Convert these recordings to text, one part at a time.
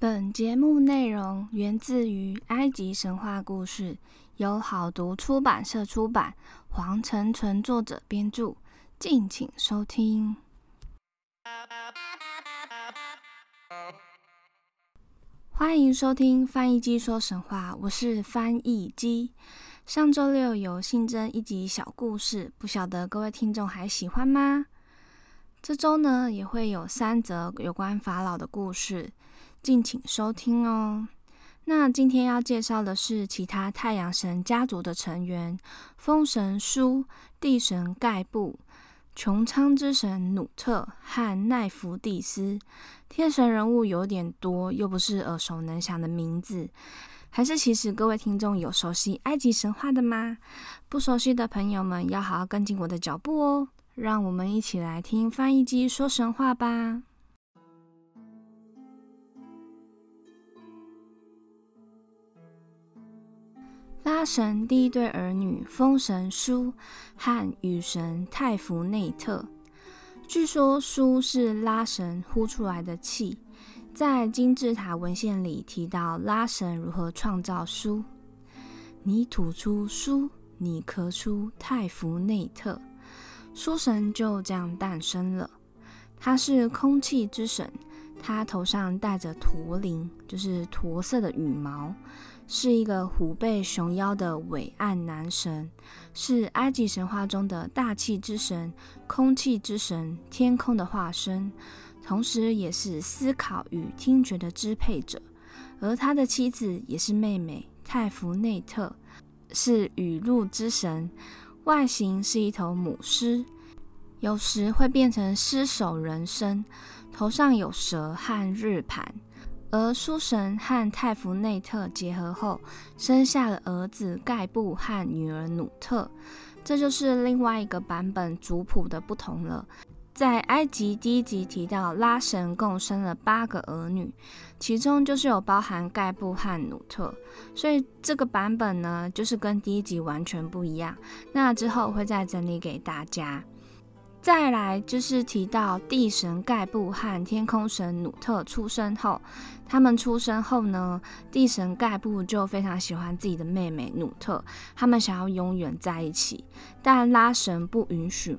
本节目内容源自于埃及神话故事，由好读出版社出版，黄成纯作者编著，敬请收听。欢迎收听翻译机说神话，我是翻译机。上周六有新增一集小故事，不晓得各位听众还喜欢吗？这周呢也会有三则有关法老的故事。敬请收听哦。那今天要介绍的是其他太阳神家族的成员：风神舒、地神盖布、穹苍之神努特和奈福蒂斯。天神人物有点多，又不是耳熟能详的名字。还是其实各位听众有熟悉埃及神话的吗？不熟悉的朋友们要好好跟进我的脚步哦。让我们一起来听翻译机说神话吧。拉神第一对儿女风神舒和雨神泰弗内特，据说舒是拉神呼出来的气。在金字塔文献里提到拉神如何创造舒：你吐出舒，你咳出泰弗内特，舒神就这样诞生了。他是空气之神，他头上戴着驼铃，就是驼色的羽毛。是一个虎背熊腰的伟岸男神，是埃及神话中的大气之神、空气之神、天空的化身，同时也是思考与听觉的支配者。而他的妻子也是妹妹泰弗内特，是雨露之神，外形是一头母狮，有时会变成狮首人身，头上有蛇和日盘。而苏神和泰弗内特结合后，生下了儿子盖布和女儿努特。这就是另外一个版本族谱的不同了。在埃及第一集提到，拉神共生了八个儿女，其中就是有包含盖布和努特，所以这个版本呢，就是跟第一集完全不一样。那之后会再整理给大家。再来就是提到地神盖布和天空神努特出生后，他们出生后呢，地神盖布就非常喜欢自己的妹妹努特，他们想要永远在一起，但拉神不允许，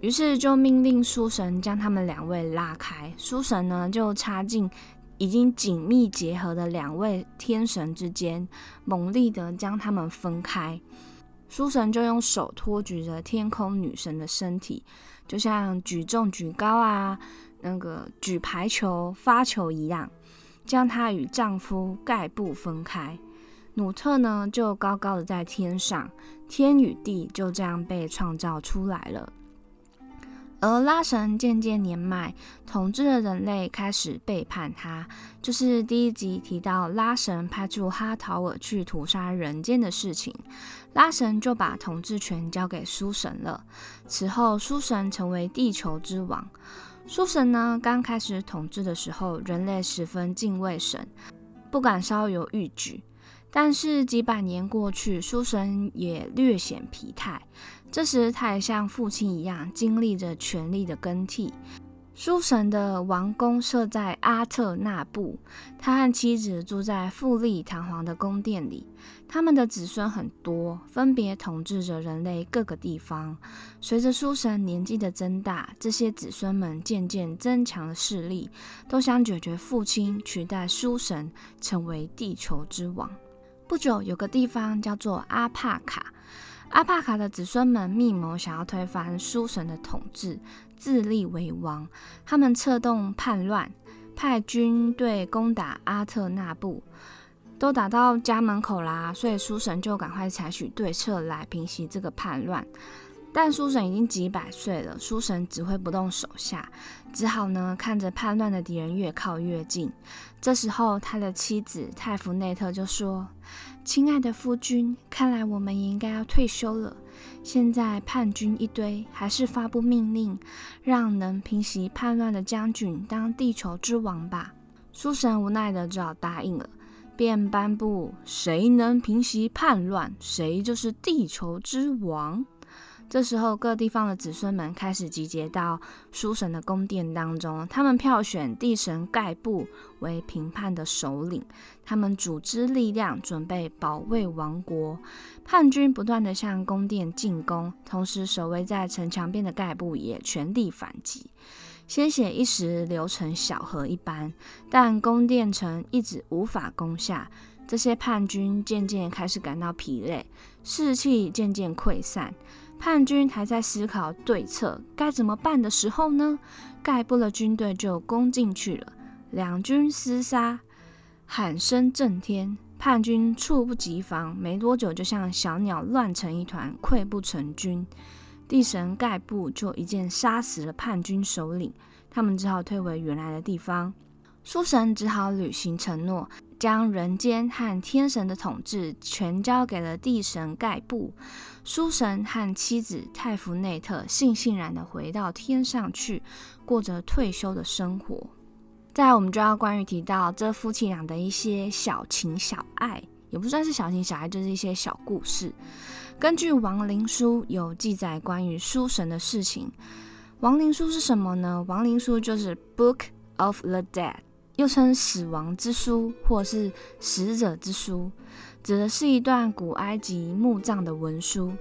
于是就命令书神将他们两位拉开。书神呢就插进已经紧密结合的两位天神之间，猛力的将他们分开。书神就用手托举着天空女神的身体，就像举重举高啊，那个举排球发球一样，将她与丈夫盖布分开。努特呢，就高高的在天上，天与地就这样被创造出来了。而拉神渐渐年迈，统治的人类开始背叛他。就是第一集提到拉神派出哈陶尔去屠杀人间的事情，拉神就把统治权交给苏神了。此后，苏神成为地球之王。苏神呢，刚开始统治的时候，人类十分敬畏神，不敢稍有逾矩。但是几百年过去，苏神也略显疲态。这时，他也像父亲一样经历着权力的更替。书神的王宫设在阿特纳布，他和妻子住在富丽堂皇的宫殿里。他们的子孙很多，分别统治着人类各个地方。随着书神年纪的增大，这些子孙们渐渐增强了势力，都想解决父亲，取代书神，成为地球之王。不久，有个地方叫做阿帕卡。阿帕卡的子孙们密谋想要推翻苏神的统治，自立为王。他们策动叛乱，派军队攻打阿特纳布，都打到家门口啦，所以苏神就赶快采取对策来平息这个叛乱。但书神已经几百岁了，书神指挥不动手下，只好呢看着叛乱的敌人越靠越近。这时候，他的妻子泰弗内特就说：“亲爱的夫君，看来我们也应该要退休了。现在叛军一堆，还是发布命令，让能平息叛乱的将军当地球之王吧。”书神无奈的只好答应了，便颁布：“谁能平息叛乱，谁就是地球之王。”这时候，各地方的子孙们开始集结到书神的宫殿当中，他们票选地神盖布为评判的首领，他们组织力量，准备保卫王国。叛军不断地向宫殿进攻，同时守卫在城墙边的盖布也全力反击，鲜血一时流成小河一般，但宫殿城一直无法攻下。这些叛军渐渐开始感到疲累，士气渐渐溃散。叛军还在思考对策该怎么办的时候呢，盖布的军队就攻进去了。两军厮杀，喊声震天，叛军猝不及防，没多久就像小鸟乱成一团，溃不成军。地神盖布就一剑杀死了叛军首领，他们只好退回原来的地方。书神只好履行承诺。将人间和天神的统治全交给了地神盖布，书神和妻子泰弗内特悻悻然地回到天上去，过着退休的生活。再，我们就要关于提到这夫妻俩的一些小情小爱，也不算是小情小爱，就是一些小故事。根据亡灵书有记载关于书神的事情。亡灵书是什么呢？亡灵书就是 Book of the Dead。又称死亡之书，或是死者之书，指的是一段古埃及墓葬的文书。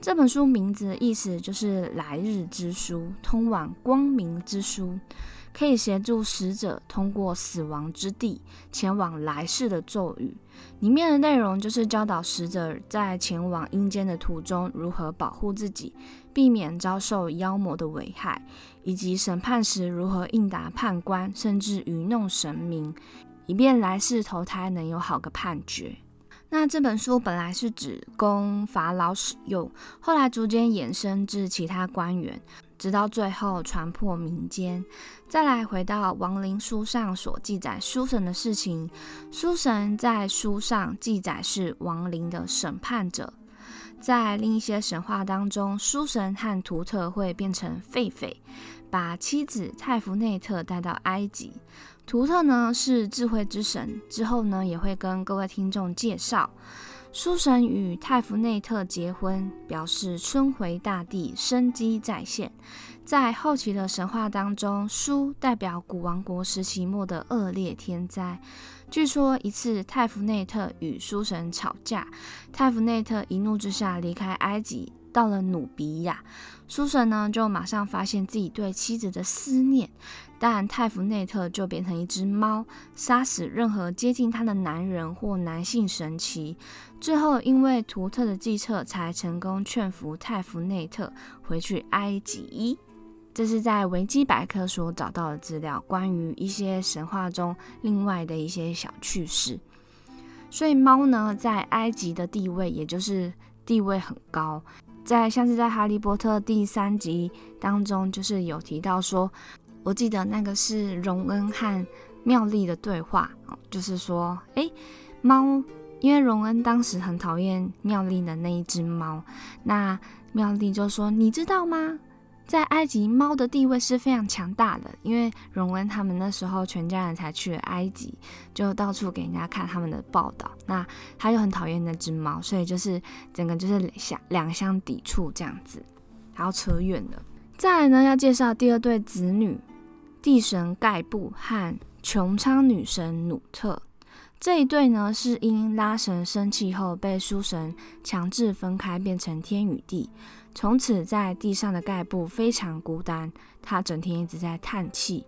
这本书名字的意思就是来日之书，通往光明之书，可以协助死者通过死亡之地，前往来世的咒语。里面的内容就是教导死者在前往阴间的途中如何保护自己，避免遭受妖魔的危害。以及审判时如何应答判官，甚至愚弄神明，以便来世投胎能有好个判决。那这本书本来是指供法老使用，后来逐渐衍生至其他官员，直到最后传破民间。再来回到亡灵书上所记载书神的事情，书神在书上记载是亡灵的审判者。在另一些神话当中，书神和图特会变成狒狒，把妻子泰弗内特带到埃及。图特呢是智慧之神，之后呢也会跟各位听众介绍。书神与泰弗内特结婚，表示春回大地，生机再现。在后期的神话当中，书代表古王国时期末的恶劣天灾。据说一次泰弗内特与书神吵架，泰弗内特一怒之下离开埃及，到了努比亚。书神呢就马上发现自己对妻子的思念，但泰弗内特就变成一只猫，杀死任何接近他的男人或男性神奇。最后因为图特的计策，才成功劝服泰弗内特回去埃及。这是在维基百科所找到的资料，关于一些神话中另外的一些小趣事。所以猫呢，在埃及的地位，也就是地位很高。在像是在《哈利波特》第三集当中，就是有提到说，我记得那个是荣恩和妙丽的对话，就是说，诶，猫，因为荣恩当时很讨厌妙丽的那一只猫，那妙丽就说，你知道吗？在埃及，猫的地位是非常强大的，因为荣恩他们那时候全家人才去了埃及，就到处给人家看他们的报道。那他又很讨厌那只猫，所以就是整个就是相两相抵触这样子。还要扯远了。再来呢，要介绍第二对子女，地神盖布和穹苍女神努特。这一对呢，是因拉神生气后被书神强制分开，变成天与地。从此，在地上的盖布非常孤单，他整天一直在叹气，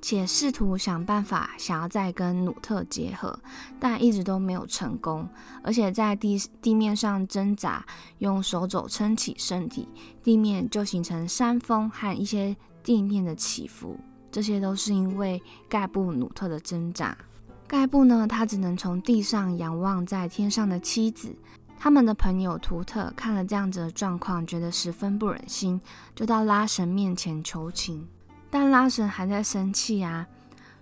且试图想办法想要再跟努特结合，但一直都没有成功。而且在地地面上挣扎，用手肘撑起身体，地面就形成山峰和一些地面的起伏。这些都是因为盖布努特的挣扎。盖布呢，他只能从地上仰望在天上的妻子。他们的朋友图特看了这样子的状况，觉得十分不忍心，就到拉神面前求情。但拉神还在生气啊，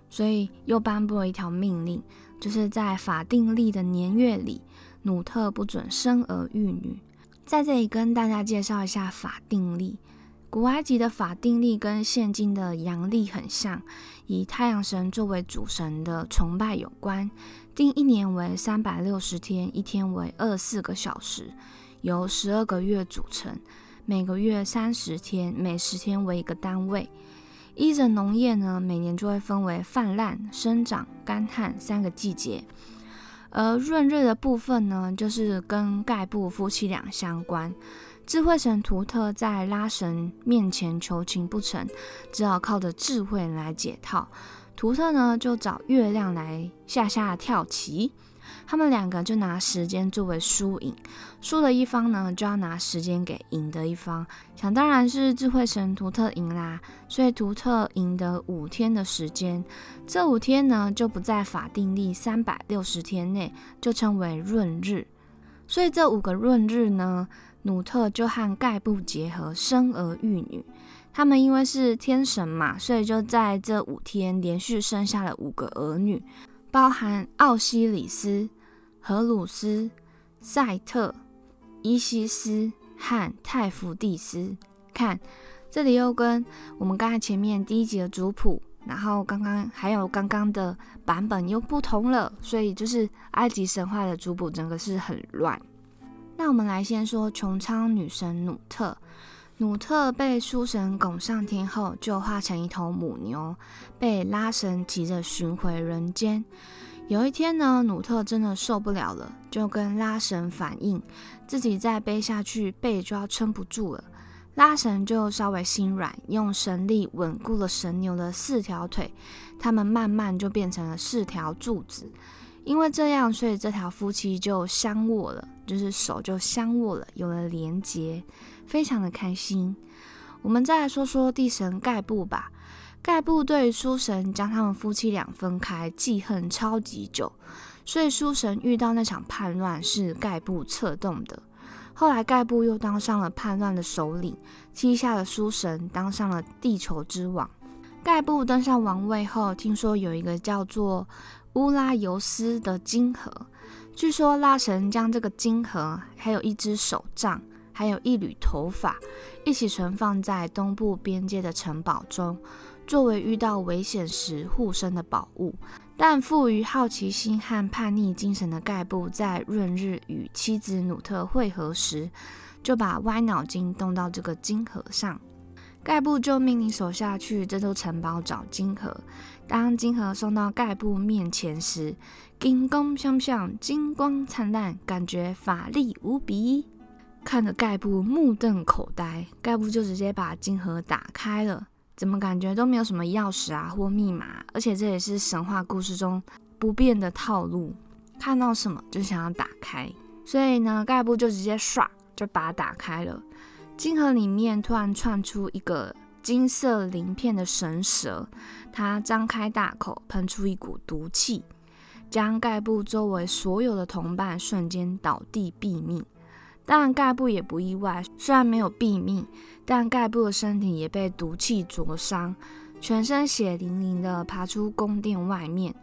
所以又颁布了一条命令，就是在法定历的年月里，努特不准生儿育女。在这里跟大家介绍一下法定历。古埃及的法定历跟现今的阳历很像，以太阳神作为主神的崇拜有关。定一年为三百六十天，一天为二四个小时，由十二个月组成。每个月三十天，每十天为一个单位。依着农业呢，每年就会分为泛滥、生长、干旱三个季节。而闰日的部分呢，就是跟盖布夫妻俩相关。智慧神图特在拉神面前求情不成，只好靠着智慧来解套。图特呢，就找月亮来下下跳棋。他们两个就拿时间作为输赢，输的一方呢就要拿时间给赢的一方。想当然是智慧神图特赢啦，所以图特赢得五天的时间。这五天呢就不在法定历三百六十天内，就称为闰日。所以这五个闰日呢，努特就和盖布结合，生儿育女。他们因为是天神嘛，所以就在这五天连续生下了五个儿女。包含奥西里斯、荷鲁斯、赛特、伊西斯和泰弗蒂斯。看，这里又跟我们刚才前面第一集的族谱，然后刚刚还有刚刚的版本又不同了，所以就是埃及神话的族谱整个是很乱。那我们来先说穹苍女神努特。努特被书神拱上天后，就化成一头母牛，被拉神骑着巡回人间。有一天呢，努特真的受不了了，就跟拉神反映自己再背下去背就要撑不住了。拉神就稍微心软，用神力稳固了神牛的四条腿，他们慢慢就变成了四条柱子。因为这样，所以这条夫妻就相握了，就是手就相握了，有了连结。非常的开心。我们再来说说地神盖布吧。盖布对书神将他们夫妻俩分开，记恨超级久。所以书神遇到那场叛乱是盖布策动的。后来盖布又当上了叛乱的首领，踢下了书神，当上了地球之王。盖布登上王位后，听说有一个叫做乌拉尤斯的金盒。据说拉神将这个金盒还有一只手杖。还有一缕头发，一起存放在东部边界的城堡中，作为遇到危险时护身的宝物。但富于好奇心和叛逆精神的盖布，在闰日与妻子努特会合时，就把歪脑筋动到这个金盒上。盖布就命令手下去这座城堡找金盒。当金盒送到盖布面前时，金光相向，金光灿烂，感觉法力无比。看着盖布目瞪口呆，盖布就直接把金盒打开了。怎么感觉都没有什么钥匙啊或密码？而且这也是神话故事中不变的套路，看到什么就想要打开。所以呢，盖布就直接唰就把它打开了。金盒里面突然窜出一个金色鳞片的神蛇，它张开大口，喷出一股毒气，将盖布周围所有的同伴瞬间倒地毙命。但，盖布也不意外。虽然没有毙命，但盖布的身体也被毒气灼伤，全身血淋淋的爬出宫殿外面，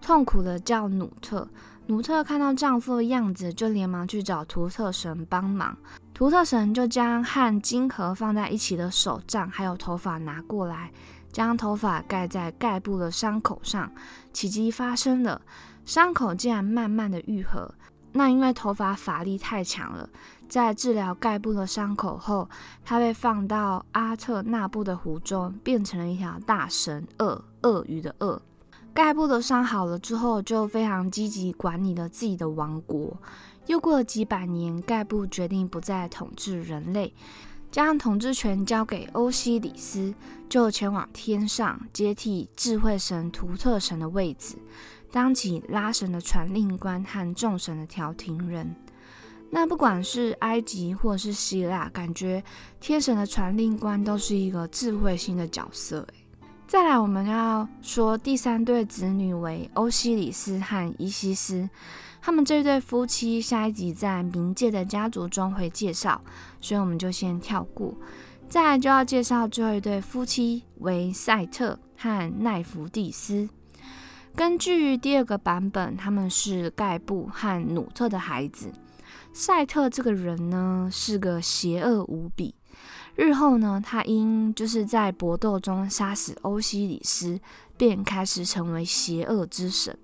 痛苦的叫努特。努特看到丈夫的样子，就连忙去找图特神帮忙。图特神就将和金盒放在一起的手杖还有头发拿过来，将头发盖在盖布的伤口上。奇迹发生了，伤口竟然慢慢的愈合。那因为头发法力太强了，在治疗盖布的伤口后，他被放到阿特纳布的湖中，变成了一条大神鳄，鳄鱼的鳄。盖布的伤好了之后，就非常积极管理了自己的王国。又过了几百年，盖布决定不再统治人类，将统治权交给欧西里斯，就前往天上接替智慧神图特神的位置。当起拉神的传令官和众神的调停人，那不管是埃及或是希腊，感觉天神的传令官都是一个智慧性的角色。再来，我们要说第三对子女为欧西里斯和伊西斯，他们这对夫妻下一集在冥界的家族中会介绍，所以我们就先跳过。再来就要介绍最后一对夫妻为赛特和奈福蒂斯。根据第二个版本，他们是盖布和努特的孩子。赛特这个人呢，是个邪恶无比。日后呢，他因就是在搏斗中杀死欧西里斯，便开始成为邪恶之神。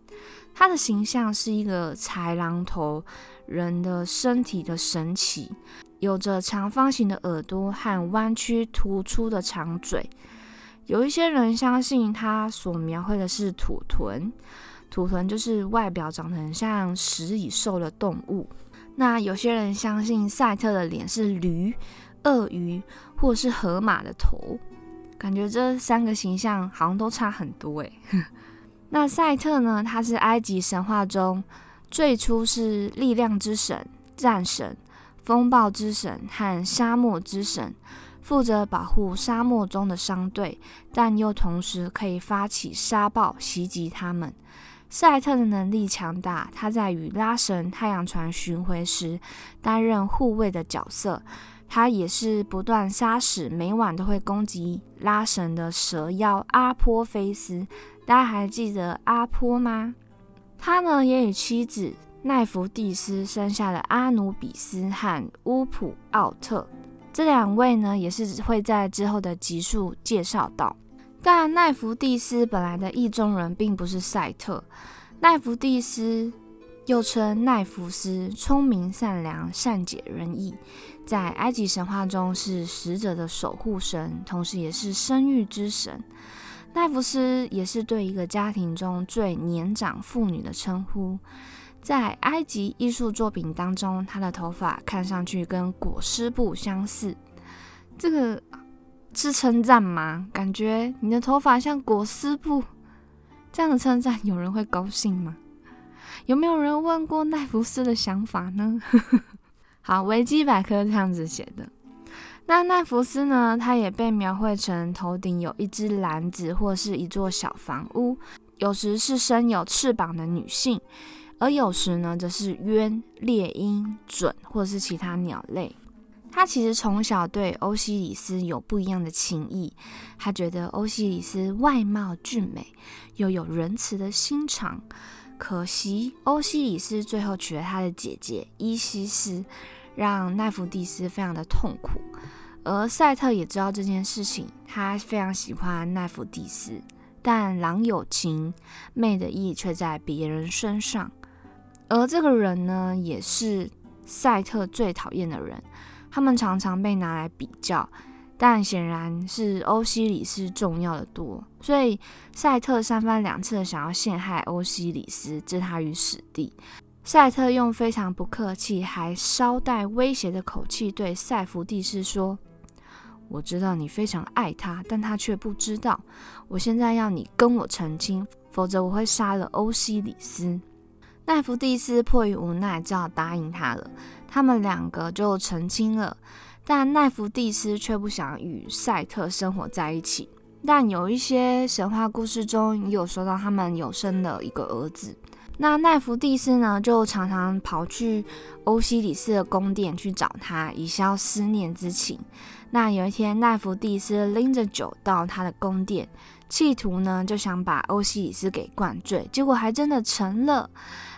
他的形象是一个豺狼头人的身体的神奇。有着长方形的耳朵和弯曲突出的长嘴。有一些人相信他所描绘的是土豚，土豚就是外表长得很像食蚁兽的动物。那有些人相信赛特的脸是驴、鳄鱼或是河马的头。感觉这三个形象好像都差很多诶。那赛特呢？他是埃及神话中最初是力量之神、战神、风暴之神和沙漠之神，负责保护沙漠中的商队，但又同时可以发起沙暴袭击他们。赛特的能力强大，他在与拉神太阳船巡回时担任护卫的角色。他也是不断杀死，每晚都会攻击拉神的蛇妖阿波菲斯。大家还记得阿波吗？他呢也与妻子奈芙蒂斯生下了阿努比斯和乌普奥特。这两位呢也是会在之后的集数介绍到。但奈芙蒂斯本来的意中人并不是赛特，奈芙蒂斯。又称奈福斯，聪明善良，善解人意，在埃及神话中是死者的守护神，同时也是生育之神。奈弗斯也是对一个家庭中最年长妇女的称呼。在埃及艺术作品当中，她的头发看上去跟裹尸布相似。这个是称赞吗？感觉你的头发像裹尸布，这样的称赞有人会高兴吗？有没有人问过奈弗斯的想法呢？好，维基百科这样子写的。那奈福斯呢？他也被描绘成头顶有一只篮子或是一座小房屋，有时是生有翅膀的女性，而有时呢，则是鸢、猎鹰、隼或是其他鸟类。他其实从小对欧西里斯有不一样的情谊，他觉得欧西里斯外貌俊美，又有仁慈的心肠。可惜，欧西里斯最后娶了他的姐姐伊西斯，让奈弗蒂斯非常的痛苦。而赛特也知道这件事情，他非常喜欢奈弗蒂斯，但郎有情，妹的意却在别人身上。而这个人呢，也是赛特最讨厌的人，他们常常被拿来比较。但显然是欧西里斯重要的多，所以赛特三番两次的想要陷害欧西里斯，置他于死地。赛特用非常不客气，还稍带威胁的口气对塞弗蒂斯说：“我知道你非常爱他，但他却不知道。我现在要你跟我澄清，否则我会杀了欧西里斯。”奈弗蒂斯迫于无奈，只好答应他了。他们两个就澄清了。但奈弗蒂斯却不想与赛特生活在一起。但有一些神话故事中也有说到他们有生了一个儿子。那奈芙蒂斯呢，就常常跑去欧西里斯的宫殿去找他，以消思念之情。那有一天，奈芙蒂斯拎着酒到他的宫殿，企图呢就想把欧西里斯给灌醉，结果还真的成了。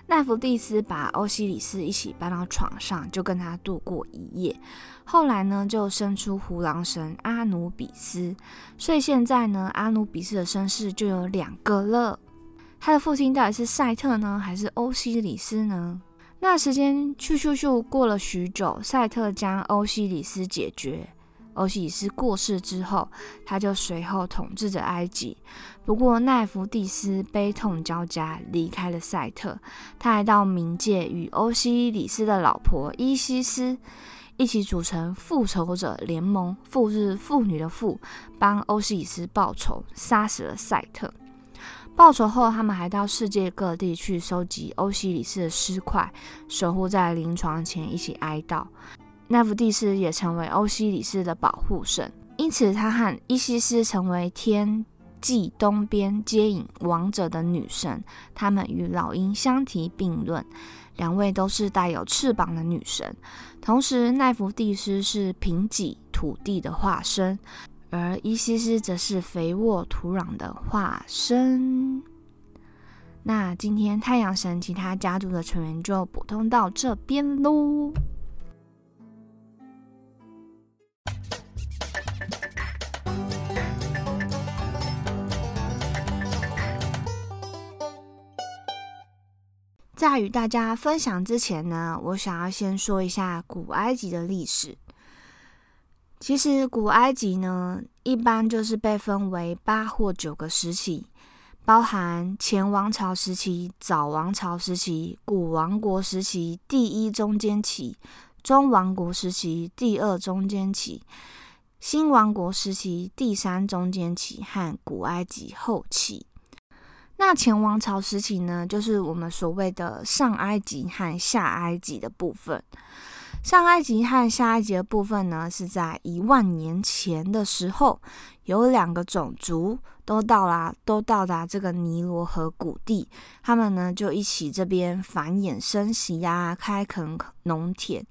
奈芙蒂斯把欧西里斯一起搬到床上，就跟他度过一夜。后来呢，就生出胡狼神阿努比斯。所以现在呢，阿努比斯的身世就有两个了。他的父亲到底是赛特呢，还是欧西里斯呢？那时间咻咻咻过了许久，赛特将欧西里斯解决。欧西里斯过世之后，他就随后统治着埃及。不过奈芙蒂斯悲痛交加，离开了赛特。他来到冥界，与欧西里斯的老婆伊西斯一起组成复仇者联盟。复是妇女的复，帮欧西里斯报仇，杀死了赛特。报仇后，他们还到世界各地去收集欧西里斯的尸块，守护在临床前，一起哀悼。奈芙蒂斯也成为欧西里斯的保护神，因此他和伊西斯成为天际东边接引王者的女神。他们与老鹰相提并论，两位都是带有翅膀的女神。同时，奈芙蒂斯是贫瘠土地的化身，而伊西斯则是肥沃土壤的化身。那今天太阳神其他家族的成员就补充到这边喽。在与大家分享之前呢，我想要先说一下古埃及的历史。其实古埃及呢，一般就是被分为八或九个时期，包含前王朝时期、早王朝时期、古王国时期、第一中间期、中王国时期、第二中间期、新王国时期、第三中间期和古埃及后期。那前王朝时期呢，就是我们所谓的上埃及和下埃及的部分。上埃及和下埃及的部分呢，是在一万年前的时候，有两个种族都到啦，都到达这个尼罗河谷地，他们呢就一起这边繁衍生息呀，开垦农田。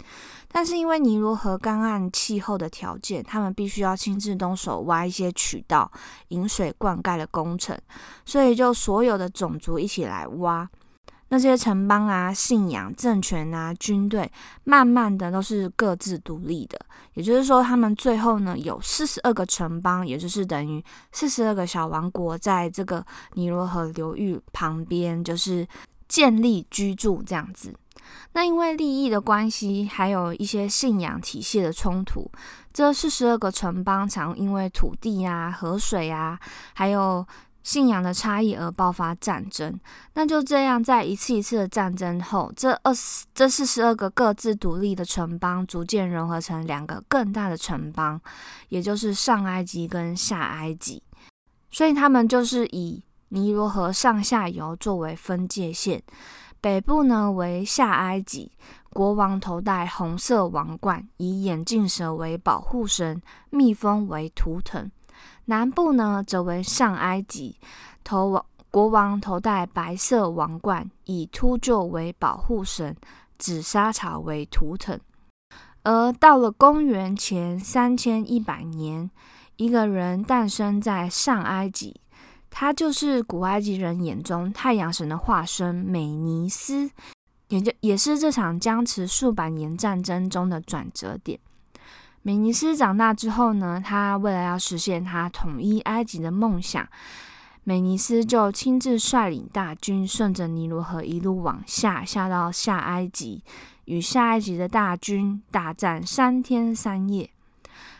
但是因为尼罗河干旱气候的条件，他们必须要亲自动手挖一些渠道、引水灌溉的工程，所以就所有的种族一起来挖。那些城邦啊、信仰、政权啊、军队，慢慢的都是各自独立的。也就是说，他们最后呢有四十二个城邦，也就是等于四十二个小王国，在这个尼罗河流域旁边，就是建立居住这样子。那因为利益的关系，还有一些信仰体系的冲突，这四十二个城邦常因为土地啊、河水啊，还有信仰的差异而爆发战争，那就这样，在一次一次的战争后，这二十这四十二个各自独立的城邦逐渐融合成两个更大的城邦，也就是上埃及跟下埃及。所以他们就是以尼罗河上下游作为分界线，北部呢为下埃及，国王头戴红色王冠，以眼镜蛇为保护神，蜜蜂为图腾。南部呢，则为上埃及，头王国王头戴白色王冠，以秃鹫为保护神，紫砂草为图腾。而到了公元前三千一百年，一个人诞生在上埃及，他就是古埃及人眼中太阳神的化身美尼斯，也就也是这场僵持数百年战争中的转折点。美尼斯长大之后呢，他为了要实现他统一埃及的梦想，美尼斯就亲自率领大军，顺着尼罗河一路往下，下到下埃及，与下埃及的大军大战三天三夜。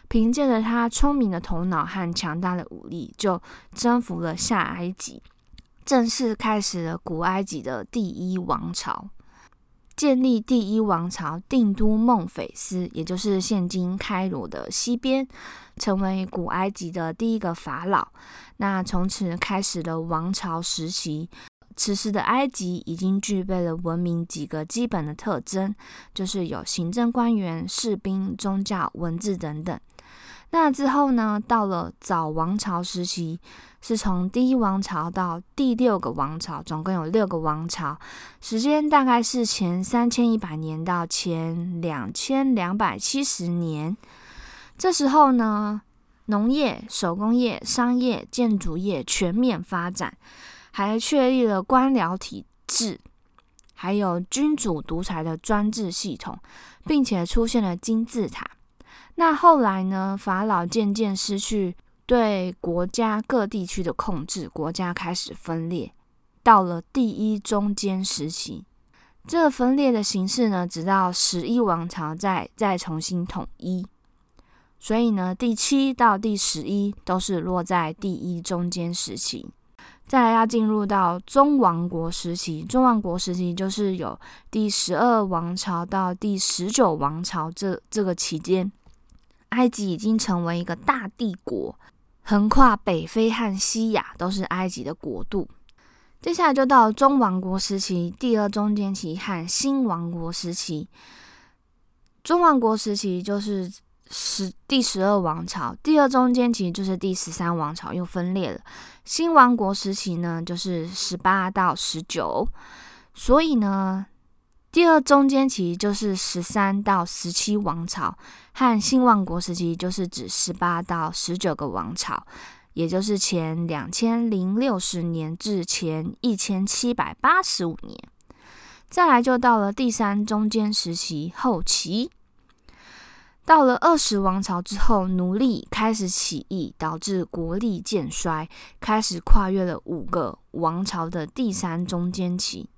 凭借着他聪明的头脑和强大的武力，就征服了下埃及，正式开始了古埃及的第一王朝。建立第一王朝，定都孟菲斯，也就是现今开罗的西边，成为古埃及的第一个法老。那从此开始了王朝时期。此时的埃及已经具备了文明几个基本的特征，就是有行政官员、士兵、宗教、文字等等。那之后呢？到了早王朝时期，是从第一王朝到第六个王朝，总共有六个王朝，时间大概是前三千一百年到前两千两百七十年。这时候呢，农业、手工业、商业、建筑业全面发展，还确立了官僚体制，还有君主独裁的专制系统，并且出现了金字塔。那后来呢？法老渐渐失去对国家各地区的控制，国家开始分裂。到了第一中间时期，这分裂的形式呢，直到十一王朝再再重新统一。所以呢，第七到第十一都是落在第一中间时期。再来要进入到中王国时期，中王国时期就是有第十二王朝到第十九王朝这这个期间。埃及已经成为一个大帝国，横跨北非和西亚都是埃及的国度。接下来就到中王国时期、第二中间期和新王国时期。中王国时期就是十第十二王朝，第二中间期就是第十三王朝又分裂了。新王国时期呢，就是十八到十九。所以呢。第二中间期就是十三到十七王朝，和新王国时期就是指十八到十九个王朝，也就是前两千零六十年至前一千七百八十五年。再来就到了第三中间时期后期，到了二十王朝之后，奴隶开始起义，导致国力渐衰，开始跨越了五个王朝的第三中间期。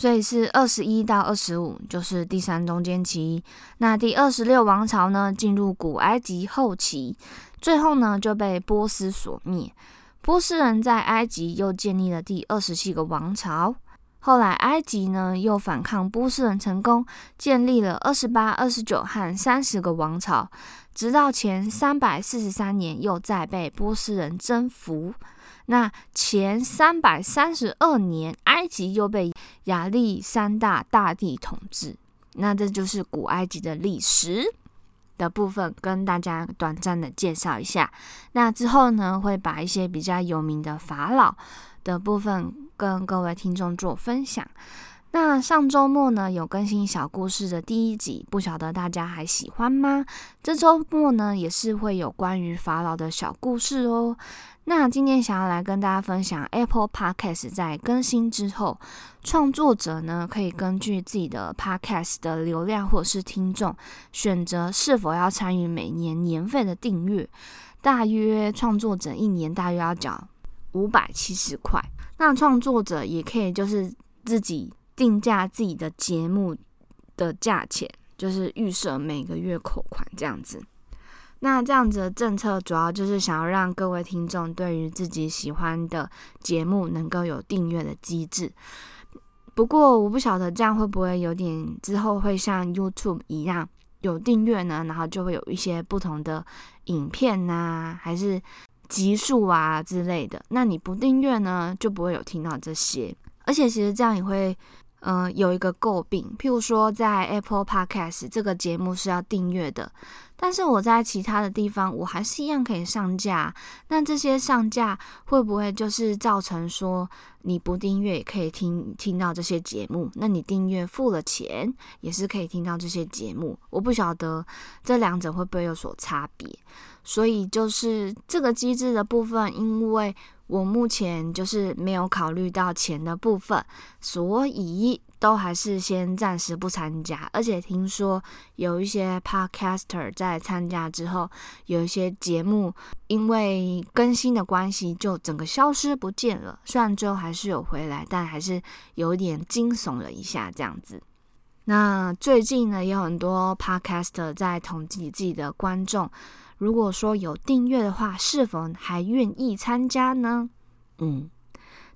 所以是二十一到二十五，就是第三中间期。那第二十六王朝呢，进入古埃及后期，最后呢就被波斯所灭。波斯人在埃及又建立了第二十七个王朝。后来埃及呢又反抗波斯人，成功建立了二十八、二十九和三十个王朝，直到前三百四十三年又再被波斯人征服。那前三百三十二年，埃及又被亚历山大大帝统治。那这就是古埃及的历史的部分，跟大家短暂的介绍一下。那之后呢，会把一些比较有名的法老的部分。跟各位听众做分享。那上周末呢有更新小故事的第一集，不晓得大家还喜欢吗？这周末呢也是会有关于法老的小故事哦。那今天想要来跟大家分享，Apple Podcast 在更新之后，创作者呢可以根据自己的 Podcast 的流量或者是听众，选择是否要参与每年年费的订阅。大约创作者一年大约要缴五百七十块。那创作者也可以就是自己定价自己的节目的价钱，就是预设每个月扣款这样子。那这样子的政策主要就是想要让各位听众对于自己喜欢的节目能够有订阅的机制。不过我不晓得这样会不会有点之后会像 YouTube 一样有订阅呢？然后就会有一些不同的影片呐，还是？集数啊之类的，那你不订阅呢，就不会有听到这些。而且其实这样也会，嗯，有一个诟病。譬如说，在 Apple Podcast 这个节目是要订阅的，但是我在其他的地方，我还是一样可以上架。那这些上架会不会就是造成说，你不订阅也可以听听到这些节目？那你订阅付了钱，也是可以听到这些节目？我不晓得这两者会不会有所差别。所以就是这个机制的部分，因为我目前就是没有考虑到钱的部分，所以都还是先暂时不参加。而且听说有一些 podcaster 在参加之后，有一些节目因为更新的关系就整个消失不见了。虽然最后还是有回来，但还是有点惊悚了一下这样子。那最近呢，有很多 podcaster 在统计自己的观众。如果说有订阅的话，是否还愿意参加呢？嗯，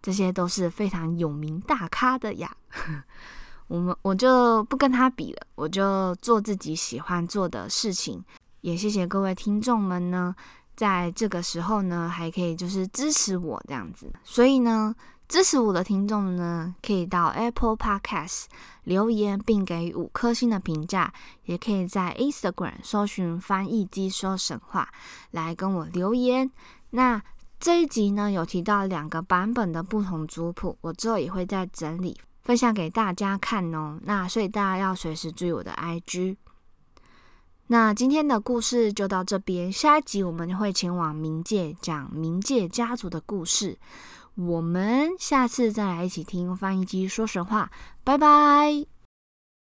这些都是非常有名大咖的呀。我们我就不跟他比了，我就做自己喜欢做的事情。也谢谢各位听众们呢，在这个时候呢，还可以就是支持我这样子。所以呢。支持我的听众呢，可以到 Apple Podcast 留言并给予五颗星的评价，也可以在 Instagram 搜寻“翻译机说神话”来跟我留言。那这一集呢，有提到两个版本的不同族谱，我之后也会再整理分享给大家看哦。那所以大家要随时注意我的 IG。那今天的故事就到这边，下一集我们会前往冥界讲冥界家族的故事。我们下次再来一起听翻译机说神话，拜拜。